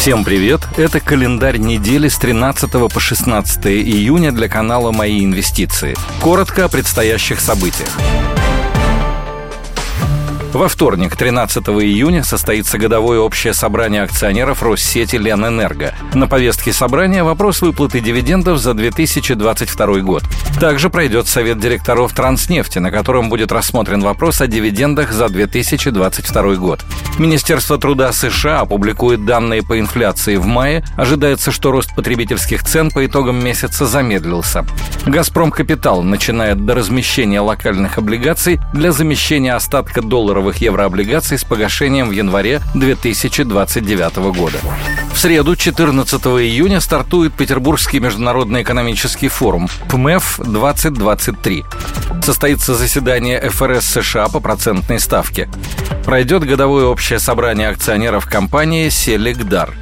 Всем привет! Это календарь недели с 13 по 16 июня для канала «Мои инвестиции». Коротко о предстоящих событиях. Во вторник, 13 июня, состоится годовое общее собрание акционеров Россети Ленэнерго. На повестке собрания вопрос выплаты дивидендов за 2022 год. Также пройдет совет директоров Транснефти, на котором будет рассмотрен вопрос о дивидендах за 2022 год. Министерство труда США опубликует данные по инфляции в мае. Ожидается, что рост потребительских цен по итогам месяца замедлился. «Газпром Капитал» начинает до размещения локальных облигаций для замещения остатка доллара долларовых еврооблигаций с погашением в январе 2029 года. В среду, 14 июня, стартует Петербургский международный экономический форум ПМЭФ-2023. Состоится заседание ФРС США по процентной ставке. Пройдет годовое общее собрание акционеров компании «Селегдар»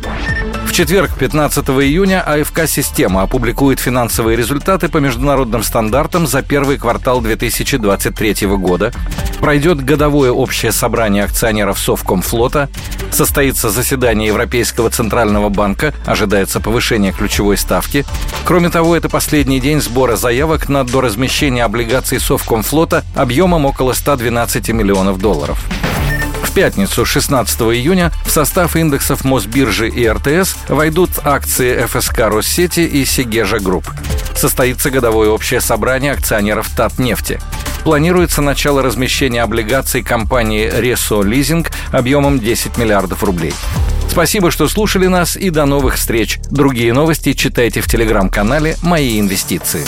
четверг, 15 июня, АФК «Система» опубликует финансовые результаты по международным стандартам за первый квартал 2023 года. Пройдет годовое общее собрание акционеров Совкомфлота. Состоится заседание Европейского Центрального банка. Ожидается повышение ключевой ставки. Кроме того, это последний день сбора заявок на доразмещение облигаций Совкомфлота объемом около 112 миллионов долларов пятницу, 16 июня, в состав индексов Мосбиржи и РТС войдут акции ФСК Россети и Сегежа Групп. Состоится годовое общее собрание акционеров Татнефти. Планируется начало размещения облигаций компании Ресо Лизинг объемом 10 миллиардов рублей. Спасибо, что слушали нас и до новых встреч. Другие новости читайте в телеграм-канале «Мои инвестиции».